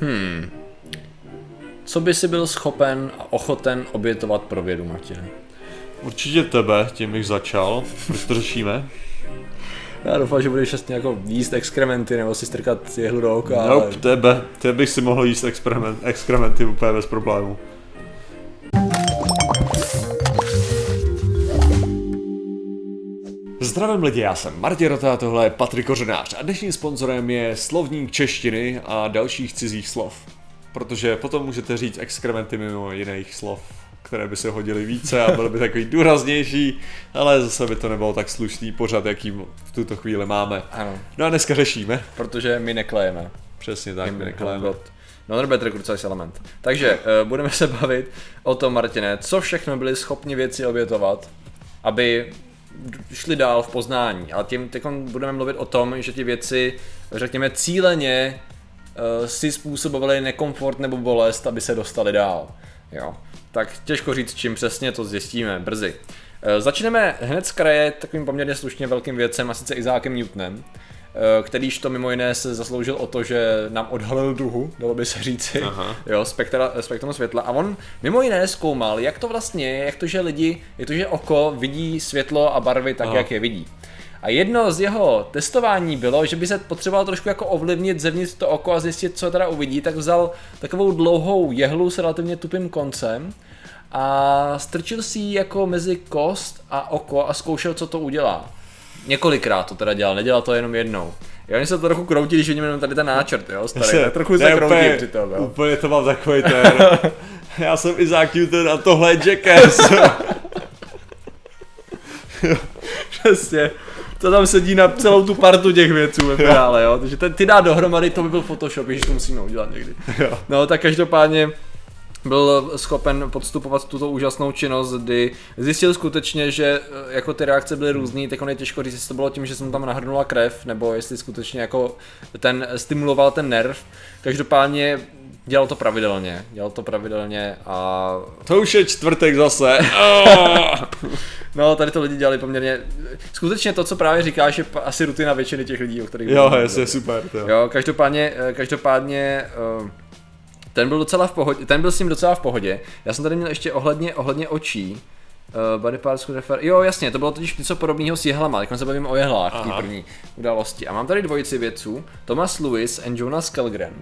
Hmm. Co by si byl schopen a ochoten obětovat pro vědu, Martine? Určitě tebe, tím bych začal. Proč to řešíme? Já doufám, že budeš vlastně jako jíst exkrementy nebo si strkat jehlu do oka. Nope, ale... tebe. Tebe bych si mohl jíst experiment, exkrementy úplně bez problému. Zdravím lidi, já jsem Martin Rota, tohle je Patrik Kořenář a dnešním sponzorem je slovník češtiny a dalších cizích slov. Protože potom můžete říct exkrementy mimo jiných slov, které by se hodily více a byly by takový důraznější, ale zase by to nebylo tak slušný pořad, jaký v tuto chvíli máme. Ano. No a dneska řešíme. Protože my neklejeme. Přesně tak, my neklejeme. Non-better Crucial element. Takže uh, budeme se bavit o tom, Martine, co všechno byli schopni věci obětovat, aby šli dál v poznání. Ale tím teď budeme mluvit o tom, že ty věci, řekněme, cíleně uh, si způsobovaly nekomfort nebo bolest, aby se dostali dál. Jo. Tak těžko říct, čím přesně to zjistíme brzy. Uh, začneme hned z kraje takovým poměrně slušně velkým věcem, a sice Izákem Newtonem, Eh, kterýž to mimo jiné se zasloužil o to, že nám odhalil druhu, dalo by se říci, Aha. jo, spektra, spektrum světla. A on mimo jiné zkoumal, jak to vlastně je, jak to, že lidi, je to, že oko vidí světlo a barvy tak, Aha. jak je vidí. A jedno z jeho testování bylo, že by se potřeboval trošku jako ovlivnit zevnitř to oko a zjistit, co teda uvidí, tak vzal takovou dlouhou jehlu s relativně tupým koncem a strčil si ji jako mezi kost a oko a zkoušel, co to udělá. Několikrát to teda dělal, nedělal to jenom jednou. Jo, oni se to trochu kroutí, když vidím jenom tady ten náčrt, jo, starý, se, tak trochu se kroutí při tom, jo. Úplně to mám takový ten, já jsem Isaac Newton a tohle je Jackass. Přesně. To tam sedí na celou tu partu těch věců ve finále, jo. Takže ten, ty dá dohromady, to by byl Photoshop, když to musíme udělat někdy. Jo. No tak každopádně byl schopen podstupovat tuto úžasnou činnost, kdy zjistil skutečně, že eh, jako ty reakce byly různé, tak on je těžko říct, jestli to bylo tím, že jsem tam nahrnula krev, nebo jestli skutečně jako ten stimuloval ten nerv. Každopádně dělal to pravidelně, dělal to pravidelně a... To už je čtvrtek zase. no, tady to lidi dělali poměrně... Skutečně to, co právě říkáš, je asi rutina většiny těch lidí, o kterých... Jo, je super. To. Jo, každopádně, eh, každopádně uh, ten byl docela v pohodě, ten byl s ním docela v pohodě. Já jsem tady měl ještě ohledně, ohledně očí. Uh, body parts refer... Jo, jasně, to bylo totiž něco podobného s jehlama, tak se bavím o jehlách v té první události. A mám tady dvojici vědců, Thomas Lewis a Jonas Kellgren,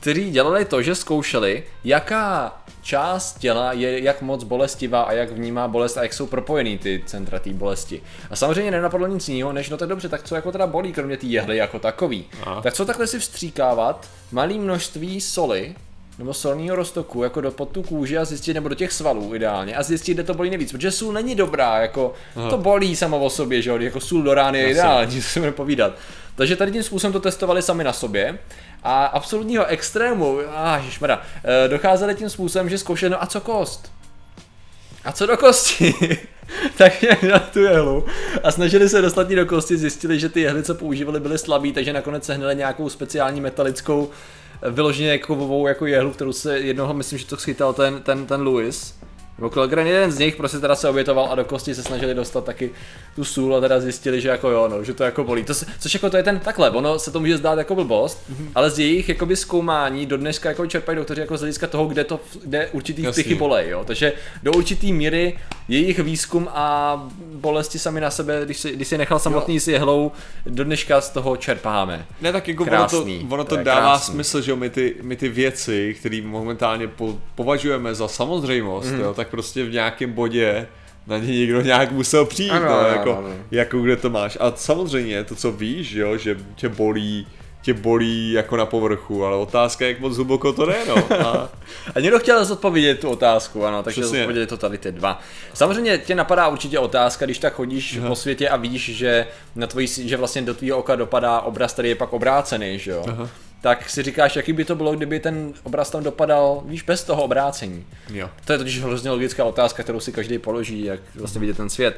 kteří dělali to, že zkoušeli, jaká část těla je jak moc bolestivá a jak vnímá bolest a jak jsou propojený ty centra té bolesti. A samozřejmě nenapadlo nic jiného, než no tak dobře, tak co jako teda bolí, kromě té jehly jako takový. Aha. Tak co takhle si vstříkávat malý množství soli nebo solného roztoku jako do pod tu kůži a zjistit, nebo do těch svalů ideálně a zjistit, kde to bolí nejvíc, protože sůl není dobrá, jako Aha. to bolí samo o sobě, že jo, jako sůl do rány je ideální, co se povídat. Takže tady tím způsobem to testovali sami na sobě a absolutního extrému, ah, ježmada, eh, docházeli tím způsobem, že zkoušeli, no a co kost? A co do kosti? tak jak na tu jehlu a snažili se dostat do kosti, zjistili, že ty jehly, co používali, byly slabý, takže nakonec sehnali nějakou speciální metalickou vyloženě kovovou jako jehlu, kterou se jednoho, myslím, že to schytal ten, ten, ten Lewis. Nebo Kilgren, jeden z nich prostě teda se obětoval a do kosti se snažili dostat taky tu sůl a teda zjistili, že jako jo, no, že to jako bolí. To se, což jako to je ten takhle, ono se to může zdát jako blbost, mm-hmm. ale z jejich jakoby zkoumání do dneska jako čerpají doktoři jako z hlediska toho, kde to, kde určitý pichy bolej, jo. Takže do určitý míry jejich výzkum a bolesti sami na sebe, když si, když si nechal samotný jo. s jehlou, do dneška z toho čerpáme. Ne, tak jako krásný, ono to, ono to, to dává krásný. smysl, že my ty, my ty věci, které momentálně po, považujeme za samozřejmost, mm. jo, tak prostě v nějakém bodě na ně někdo nějak musel přijít, ano, no, ano, jako, ano. jako kde to máš. A samozřejmě to, co víš, jo, že tě bolí tě bolí jako na povrchu, ale otázka je, jak moc hluboko to jde, no. A, a někdo chtěl zodpovědět tu otázku, ano, takže zodpovědět to tady ty dva. Samozřejmě tě napadá určitě otázka, když tak chodíš Aha. po světě a víš, že, na tvojí, že vlastně do tvýho oka dopadá obraz, který je pak obrácený, že jo. Aha tak si říkáš, jaký by to bylo, kdyby ten obraz tam dopadal, víš, bez toho obrácení. Jo. To je totiž hrozně logická otázka, kterou si každý položí, jak vlastně vidět ten svět.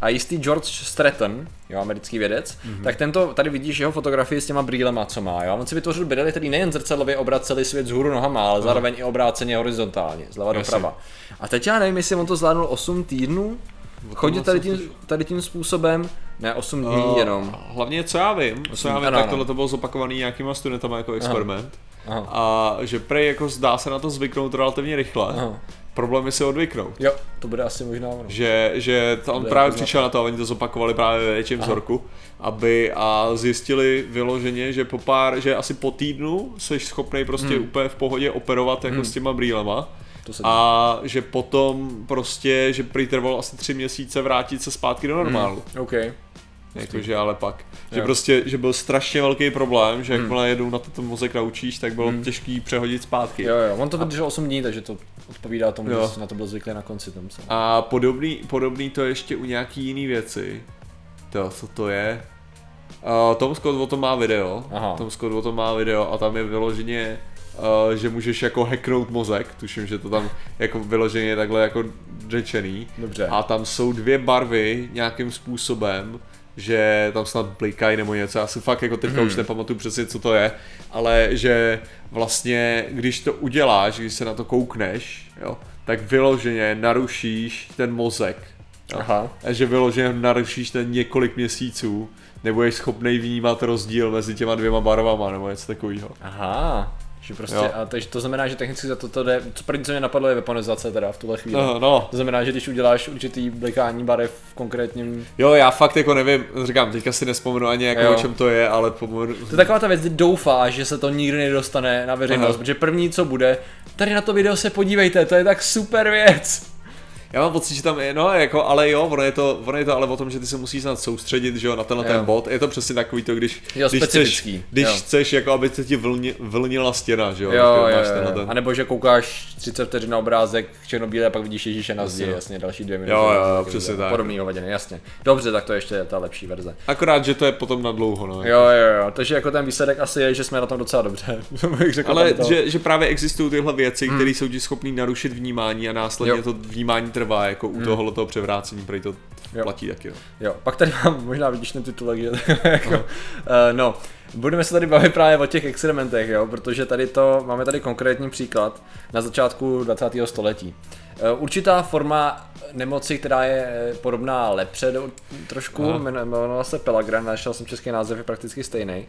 A jistý George Stratton, jo, americký vědec, mm-hmm. tak tento, tady vidíš jeho fotografii s těma brýlema, co má, jo. On si vytvořil brýle, který nejen zrcadlově obraceli svět z hůru nohama, ale zároveň i obráceně horizontálně, zleva doprava. A teď já nevím, jestli on to zvládnul 8 týdnů, chodit tady tím, tady tím způsobem, ne 8 dní uh, jenom. Hlavně co já vím, co já vím, ano, tak tohle to bylo zopakovaný nějakýma studentama jako experiment. Aha. a že prej jako zdá se na to zvyknout relativně rychle. Aha problém je se odvyknout. Jo, to bude asi možná ono. Že, že to on právě přišel na to a oni to zopakovali právě ve větším vzorku, aby a zjistili vyloženě, že po pár, že asi po týdnu jsi schopný prostě hmm. úplně v pohodě operovat jako hmm. s těma brýlema. A že potom prostě, že prý trvalo asi tři měsíce vrátit se zpátky do normálu. Hmm. Okay. Jakože ale pak. Že jo. prostě, že byl strašně velký problém, že hmm. jakmile jednou na to mozek naučíš, tak bylo hmm. těžký přehodit zpátky. Jo, jo, on to vydržel 8 dní, takže to odpovídá tomu, jo. že na to byl zvyklý na konci. Tam se. A podobný, podobný to ještě u nějaký jiný věci. To, co to je? Uh, Tom Scott o tom má video. Aha. Tom Scott o tom má video a tam je vyloženě Uh, že můžeš jako hacknout mozek, tuším, že to tam jako vyloženě takhle jako řečený. Dobře. A tam jsou dvě barvy nějakým způsobem, že tam snad blikají nebo něco, já si fakt jako teďka hmm. už nepamatuju přesně, co to je, ale že vlastně, když to uděláš, když se na to koukneš, jo, tak vyloženě narušíš ten mozek. Jo. Aha. A že vyloženě narušíš ten několik měsíců, nebo jsi schopný vnímat rozdíl mezi těma dvěma barvama, nebo něco takového. Aha. Že prostě, a takže to znamená, že technicky za to, to jde, co první, co mě napadlo, je weaponizace teda v tuhle chvíli. No, no. To znamená, že když uděláš určitý blikání barev v konkrétním... Jo, já fakt jako nevím, říkám, teďka si nespomenu ani jako jo. o čem to je, ale pomůžu. To je taková ta věc, kdy doufá, že se to nikdy nedostane na veřejnost, Aha. protože první, co bude, tady na to video se podívejte, to je tak super věc já mám pocit, že tam je, no jako, ale jo, ono je to, ono je to ale o tom, že ty se musíš snad soustředit, že jo, na tenhle jo. ten bod. Je to přesně takový to, když, jo, když chceš, když jo. chceš, jako aby se ti vlni, vlnila stěna, že jo. Jo, jo, jo, ten... A nebo že koukáš 30 vteřin na obrázek černobílé a pak vidíš Ježíše na zdi, jasně, další dvě minuty. Jo, jo, jo přesně tak. Podobný hovadiny, jasně. Dobře, tak to je ještě ta lepší verze. Akorát, že to je potom na dlouho, no. Jo, jo, jo, takže jako ten výsledek asi je, že jsme na tom docela dobře. ale že, že, právě existují tyhle věci, hmm. které jsou ti schopné narušit vnímání a následně jo. to vnímání trvá jako u hmm. toho převrácení, protože to jo. platí taky. Jo. jo, pak tady mám, možná vidíš ten titulek, že jako, uh, no, budeme se tady bavit právě o těch experimentech, jo, protože tady to, máme tady konkrétní příklad na začátku 20. století. Uh, určitá forma nemoci, která je eh, podobná lepře do, trošku, jmenovala se Pelagran, našel jsem český název, je prakticky stejný.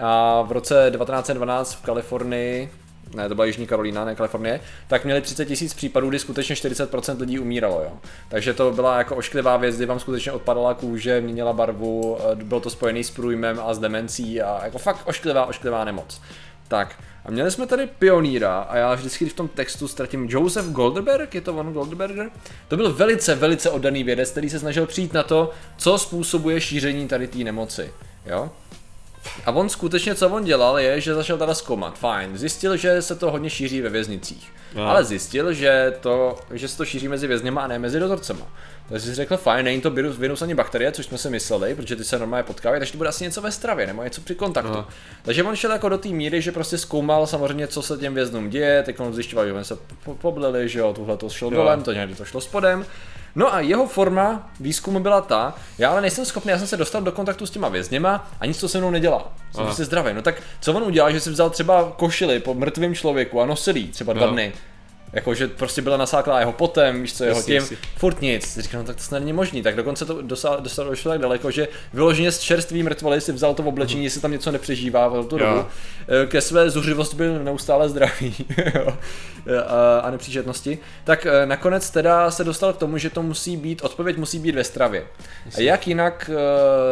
A v roce 1912 v Kalifornii ne, to byla Jižní Karolína, ne Kalifornie, tak měli 30 tisíc případů, kdy skutečně 40% lidí umíralo. Jo. Takže to byla jako ošklivá věc, kdy vám skutečně odpadala kůže, měnila barvu, eh, bylo to spojený s průjmem a s demencí a jako fakt ošklivá, ošklivá nemoc. Tak, a měli jsme tady pioníra a já vždycky v tom textu ztratím Joseph Goldberg, je to on Goldberger? To byl velice, velice oddaný vědec, který se snažil přijít na to, co způsobuje šíření tady té nemoci. Jo? A on skutečně, co on dělal, je, že začal teda zkoumat. Fajn, zjistil, že se to hodně šíří ve věznicích. No. Ale zjistil, že, to, že se to šíří mezi vězněma a ne mezi dozorcema. Takže si řekl, fajn, není to virus, virus ani bakterie, což jsme si mysleli, protože ty se normálně potkávají, takže to bude asi něco ve stravě nebo něco při kontaktu. No. Takže on šel jako do té míry, že prostě zkoumal samozřejmě, co se těm věznům děje, teď on zjišťoval, že se poblili, že jo, tuhle to šlo dolem, to někdy to šlo spodem. No a jeho forma výzkumu byla ta, já ale nejsem schopný, já jsem se dostal do kontaktu s těma vězněma a nic to se mnou nedělá. Jsem prostě zdravý. No tak co on udělal, že si vzal třeba košili po mrtvém člověku a nosil třeba dva no. dny jako, že prostě byla nasáklá jeho potem, víš co, jeho tím, furt nic. Říkal, no tak to snad není možný. Tak dokonce to dostalo, dostalo došlo tak daleko, že vyloženě z čerstvý mrtvoly si vzal to v oblečení, uh-huh. jestli tam něco nepřežívá v tu dobu. Eh, ke své zuřivosti byl neustále zdravý a, a nepříčetnosti. Tak eh, nakonec teda se dostal k tomu, že to musí být, odpověď musí být ve stravě. A jak jinak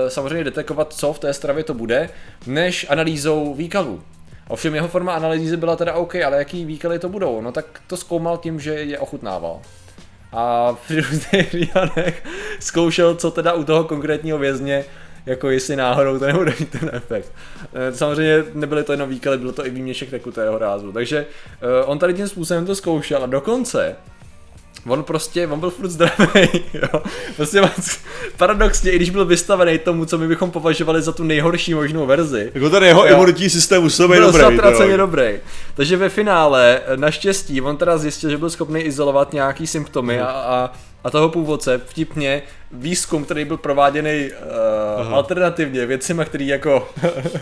samozřejmě detekovat, co v té stravě to bude, než analýzou výkalů. Ovšem jeho forma analýzy byla teda OK, ale jaký výkaly to budou? No tak to zkoumal tím, že je ochutnával. A při různých říjanech zkoušel, co teda u toho konkrétního vězně jako jestli náhodou to nebude mít ten efekt. Eh, samozřejmě nebyly to jenom výkaly, bylo to i výměšek tekutého rázu. Takže eh, on tady tím způsobem to zkoušel a dokonce On prostě, on byl furt zdravý, jo. Prostě paradoxně, i když byl vystavený tomu, co my bychom považovali za tu nejhorší možnou verzi. Jako ten jeho imunitní systém už byl dobrý. Byl dobrý. Takže ve finále, naštěstí, on teda zjistil, že byl schopný izolovat nějaký symptomy a, a a toho původce vtipně výzkum, který byl prováděný uh, alternativně věcima, který jako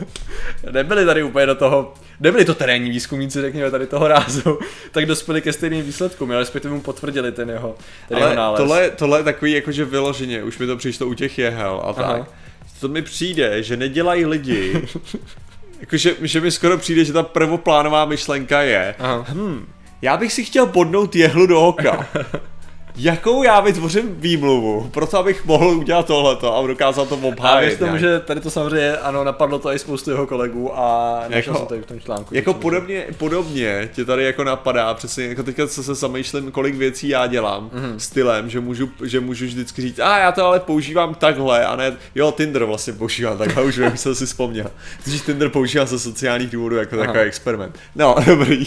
nebyli tady úplně do toho, nebyli to terénní výzkumníci, řekněme, tady toho rázu, tak dospěli ke stejným výsledkům, ale respektive mu potvrdili ten jeho, ten ale jeho nález. Tohle, tohle je takový jakože vyloženě, už mi to přišlo u těch jehel a Aha. tak. To mi přijde, že nedělají lidi Jakože, že mi skoro přijde, že ta prvoplánová myšlenka je, Aha. hm, já bych si chtěl podnout jehlu do oka. Jakou já vytvořím výmluvu, proto abych mohl udělat tohleto a dokázal to obhájit. A tomu, že tady to samozřejmě, ano, napadlo to i spoustu jeho kolegů a jako, to tady v tom článku. Jako podobně, podobně tě tady jako napadá, přesně jako teďka co se zamýšlím, kolik věcí já dělám mm-hmm. stylem, že můžu, že můžu vždycky říct, a já to ale používám takhle, a ne, jo, Tinder vlastně používám takhle, už vím, jsem si vzpomněl. Protože Tinder používám ze sociálních důvodů jako Aha. takový experiment. No, dobrý.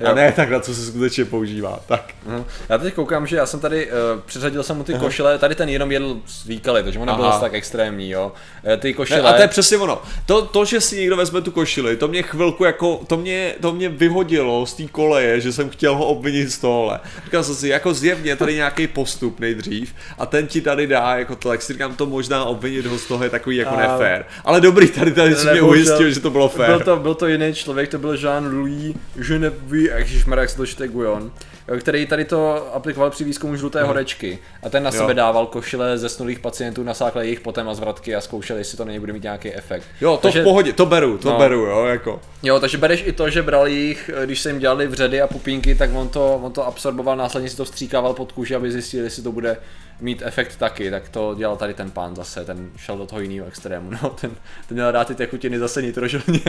Jo. A ne tak, na co se skutečně používá. Tak. Uh-huh. Já teď koukám, že já jsem tady, uh, přeřadil jsem mu ty uh-huh. košile, tady ten jenom jedl z výkaly, takže on nebyl tak extrémní, jo. Uh, ty košile... Ne, a to je přesně ono. To, to, že si někdo vezme tu košili, to mě chvilku jako, to mě, to mě vyhodilo z té koleje, že jsem chtěl ho obvinit z tohle. Říkal jsem si, jako zjevně tady nějaký postup nejdřív a ten ti tady dá, jako to, tak si říkám, to možná obvinit ho z toho je takový jako a... nefér. Ale dobrý, tady tady si mě ujistil, že to bylo fér. Byl to, byl to jiný člověk, to byl Jean-Louis Genevieve ježišmarja, jak se to čte Guyon, který tady to aplikoval při výzkumu žluté horečky a ten na sebe jo. dával košile ze snulých pacientů, nasákl jejich potem a zvratky a zkoušel, jestli to není bude mít nějaký efekt. Jo, to takže, v pohodě, to beru, to no, beru, jo, jako. Jo, takže bereš i to, že bral jich, když se jim dělali vředy a pupínky, tak on to, on to absorboval, následně si to vstříkával pod kůži, aby zjistil, jestli to bude mít efekt taky, tak to dělal tady ten pán zase, ten šel do toho jiného extrému, no, ten, ten měl rád ty tekutiny zase nitrožilně.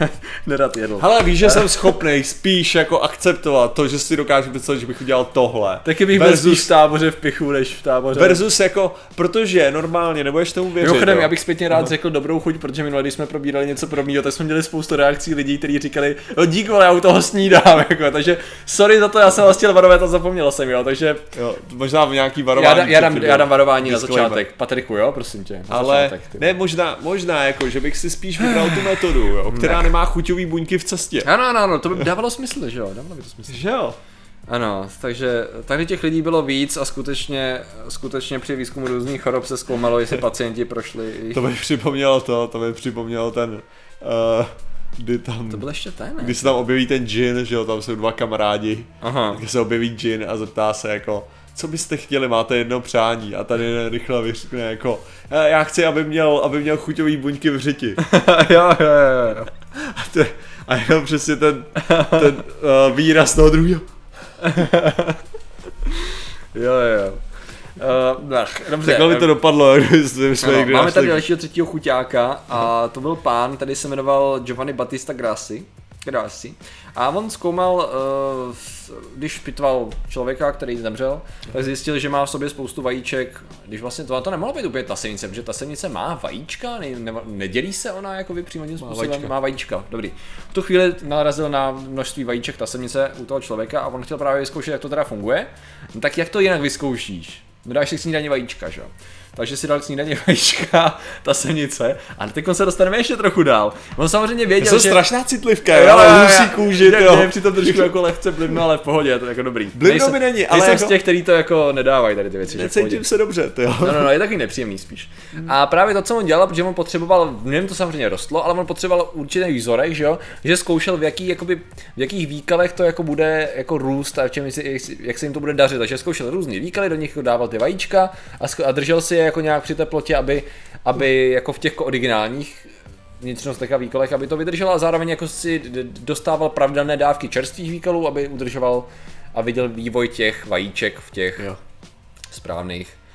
Nerad jedl. Ale víš, že jsem schopný spíš jako akceptovat to, že si dokážu představit, že bych udělal tohle. Taky bych versus, byl spíš v táboře v pichu, než v táboře. Versus jako, protože normálně, nebudeš tomu věřit. Mimochodem, já bych zpětně rád no. řekl dobrou chuť, protože minule, když jsme probírali něco podobného, tak jsme měli spoustu reakcí lidí, kteří říkali, no dík, ale já u toho snídám, jako, takže sorry za to, já jsem chtěl varovat a zapomněl jsem, jo, takže. Jo, možná v nějaký varování. Já, da, já, dám, já dám varování na začátek, Patriku, jo, prosím tě. Ale začátek, ne, možná, možná jako, že bych si spíš vybral tu metodu, jo, která nemá chuťový buňky v cestě. Ano, ano, ano, to by dávalo smysl, že jo? Dávalo by to smysl. Že jo? Ano, takže tady těch lidí bylo víc a skutečně, skutečně při výzkumu různých chorob se zkoumalo, jestli pacienti prošli. To mi připomnělo to, to mi připomnělo ten, uh, kdy tam... To byl ještě ten, ne? Kdy se tam objeví ten džin, že jo, tam jsou dva kamarádi. Aha. Kdy se objeví džin a zeptá se jako, co byste chtěli, máte jedno přání a tady rychle vyřkne jako, eh, já chci, aby měl, aby měl chuťový buňky v řiti. jo, jo, jo. A, to, a jenom přesně ten, ten uh, výraz toho druhého. jo, jo. Uh, ach, dobře. Takhle by to dopadlo, jsme no, Máme tady dalšího třetího chuťáka a to byl pán, který se jmenoval Giovanni Battista Grassi. Grassi. A on zkoumal, uh, když pitval člověka, který zemřel, tak zjistil, že má v sobě spoustu vajíček. Když vlastně to, to nemohlo být úplně tasenice, protože tasenice má vajíčka, ne, ne, nedělí se ona jako přímo tím způsobem, má vajíčka. má vajíčka. Dobrý. V tu chvíli narazil na množství vajíček tasenice u toho člověka a on chtěl právě vyzkoušet, jak to teda funguje. No tak jak to jinak vyzkoušíš? No dáš si snídaně vajíčka, že jo? Takže si dal snídaně vajíčka, ta semnice. A teď se dostaneme ještě trochu dál. On samozřejmě věděl, že... strašná citlivka, jo, ale musí koužit, jo. Mě přitom trošku jako lehce blbno, ale v pohodě, je to jako dobrý. Blbno mi není, ale jako... z těch, kteří to jako nedávají tady ty věci. Necítím se dobře, to jo. No, no, no, je takový nepříjemný spíš. A právě to, co on dělal, protože on potřeboval, něm to samozřejmě rostlo, ale on potřeboval určitý vzorek, že jo, že zkoušel v jaký, jakoby, v jakých výkalech to jako bude jako růst a v čem, jak se jim to bude dařit. Takže zkoušel různý výkaly, do nich dával ty vajíčka a, a držel si je jako nějak při teplotě aby, aby jako v těch originálních vnitřnostech a výkolech, aby to vydrželo a zároveň jako si dostával pravidelné dávky čerstvých výkolů, aby udržoval a viděl vývoj těch vajíček v těch jo. správných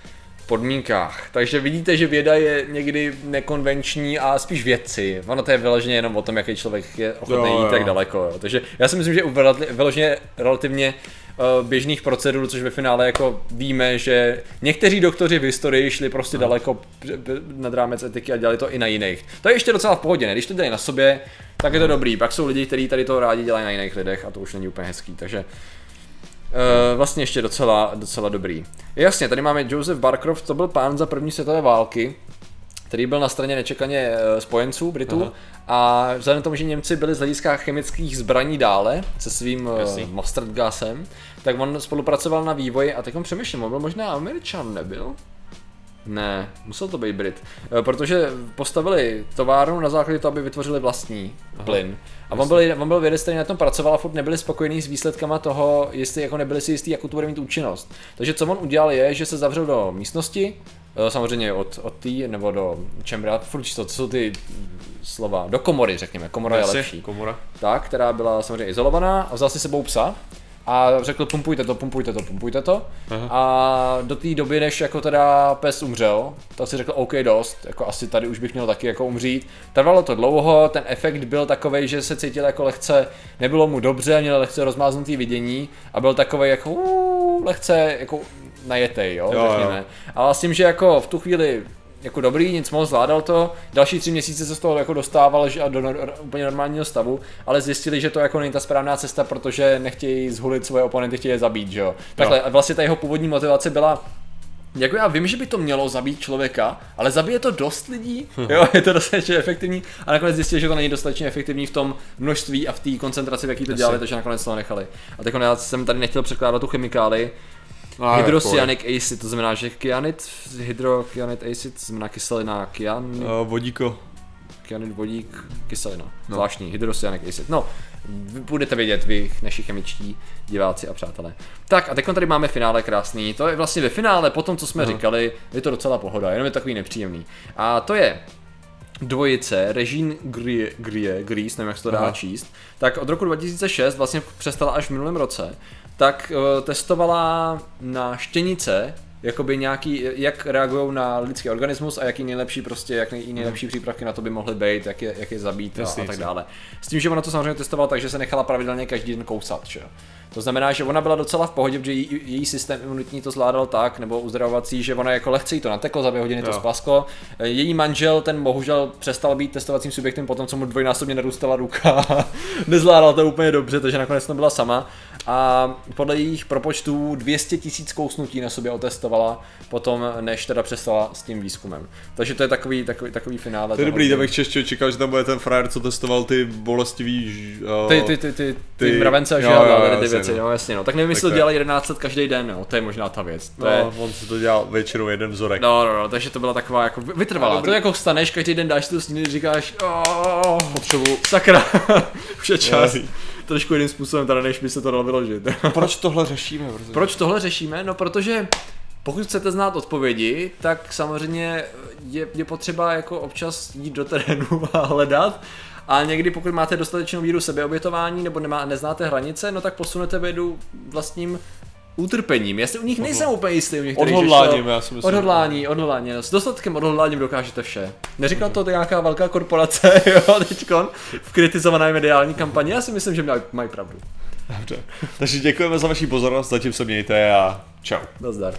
podmínkách. Takže vidíte, že věda je někdy nekonvenční a spíš vědci. Ono to je vyloženě jenom o tom, jaký člověk je ochotný jít tak daleko. Jo. Takže já si myslím, že u vyloženě relativně uh, běžných procedur, což ve finále jako víme, že někteří doktoři v historii šli prostě no. daleko nad rámec etiky a dělali to i na jiných. To je ještě docela v pohodě, ne? Když to dělají na sobě, tak je to dobrý. Pak jsou lidi, kteří tady to rádi dělají na jiných lidech a to už není úplně hezký. Takže Uh, vlastně ještě docela, docela dobrý. Jasně, tady máme Joseph Barcroft, to byl pán za první světové války, který byl na straně nečekaně spojenců Britů Aha. a vzhledem k tomu, že Němci byli z hlediska chemických zbraní dále se svým Jasný. mustard gasem, tak on spolupracoval na vývoji a tak on přemýšlel, on byl možná Američan, nebyl? Ne, musel to být Brit. Eh, protože postavili továrnu na základě toho, aby vytvořili vlastní Aha, plyn. A on byl, on byl vědec, který na tom pracoval a furt nebyli spokojení s výsledkama toho, jestli jako nebyli si jistý, jakou to bude mít účinnost. Takže co on udělal je, že se zavřel do místnosti, eh, samozřejmě od, od tý, nebo do čembra, furt to, to jsou ty slova, do komory řekněme, komora Jasně, je lepší. Komora. Tak, která byla samozřejmě izolovaná a vzal si sebou psa a řekl pumpujte to, pumpujte to, pumpujte to. Aha. A do té doby, než jako teda pes umřel, tak si řekl OK dost, jako asi tady už bych měl taky jako umřít. Trvalo to dlouho, ten efekt byl takový, že se cítil jako lehce, nebylo mu dobře, měl lehce rozmáznutý vidění a byl takový jako uh, lehce jako najetej, jo, jo, řekněme. Jo. A s tím, že jako v tu chvíli jako dobrý, nic moc, zvládal to. Další tři měsíce se z toho jako dostával že do no, úplně normálního stavu, ale zjistili, že to jako není ta správná cesta, protože nechtějí zhulit svoje oponenty, chtějí je zabít, že jo. Takhle, no. vlastně ta jeho původní motivace byla jako já vím, že by to mělo zabít člověka, ale zabije to dost lidí, jo, je to dostatečně efektivní a nakonec zjistili, že to není dostatečně efektivní v tom množství a v té koncentraci, v jaký to dělali, takže nakonec to nechali. A teď já jsem tady nechtěl překládat tu chemikáli, No, Hydrocyanic acid, to znamená, že kyanid, hydrokyanid acid, to znamená kyselina kyan... Uh, vodíko. Kyanid, vodík, kyselina. No. Zvláštní, hydrocyanic acid. No, budete vědět vy, naši chemičtí diváci a přátelé. Tak a teď tady máme finále krásný. To je vlastně ve finále, po tom, co jsme no. říkali, je to docela pohoda, jenom je takový nepříjemný. A to je dvojice, Regine Grie, Grie, Gries, nevím jak se to dá Aha. číst, tak od roku 2006 vlastně přestala až v minulém roce, tak uh, testovala na štěnice, jakoby nějaký, jak reagují na lidský organismus a jaký nejlepší prostě, jak nej, nejlepší přípravky na to by mohly být, jak je, jak je zabít a, a tak dále. S tím, že ona to samozřejmě testovala tak, že se nechala pravidelně každý den kousat, že? To znamená, že ona byla docela v pohodě, protože její, její systém imunitní to zvládal tak, nebo uzdravovací, že ona jako lehce jí to nateklo, za dvě hodiny jo. to spasklo. Její manžel, ten bohužel přestal být testovacím subjektem potom, co mu dvojnásobně narůstala ruka. Nezvládal to úplně dobře, takže nakonec to byla sama. A podle jejich propočtů 200 tisíc kousnutí na sobě otestovala potom, než teda přestala s tím výzkumem. Takže to je takový, takový, takový finále. To je dobrý, to bych čeště čekal, že tam bude ten frajer, co testoval ty bolestivý... Uh, ty, ty, ty, ty, ty, ty mravence a žádla, ty věci, no jasně, no. Tak nevím, jestli to dělal 11 let každý den, no, to je možná ta věc. To no, je... on si to dělal většinou jeden vzorek. No, no, no, takže to byla taková jako vytrvalá. No, to jako vstaneš, každý den dáš tu snídaní, říkáš, oh, potřebuji, sakra, už je čas. Trošku jiným způsobem tady, než by se to dalo vyložit. Proč tohle řešíme? Protože... Proč tohle řešíme? No, protože pokud chcete znát odpovědi, tak samozřejmě je, je potřeba jako občas jít do terénu a hledat. A někdy, pokud máte dostatečnou víru sebeobětování nebo nemá, neznáte hranice, no tak posunete vědu vlastním utrpením. Já si u nich nejsem Odhod... úplně jistý. U nich odhodláním, já si myslím. Odhodlání, odhodlání. No, s dostatkem odhodláním dokážete vše. Neříkal to nějaká velká korporace, jo, teďkon, v kritizované mediální kampani. Já si myslím, že mají, mají pravdu. Dobře. Takže děkujeme za vaši pozornost, zatím se mějte a čau. Nazdar.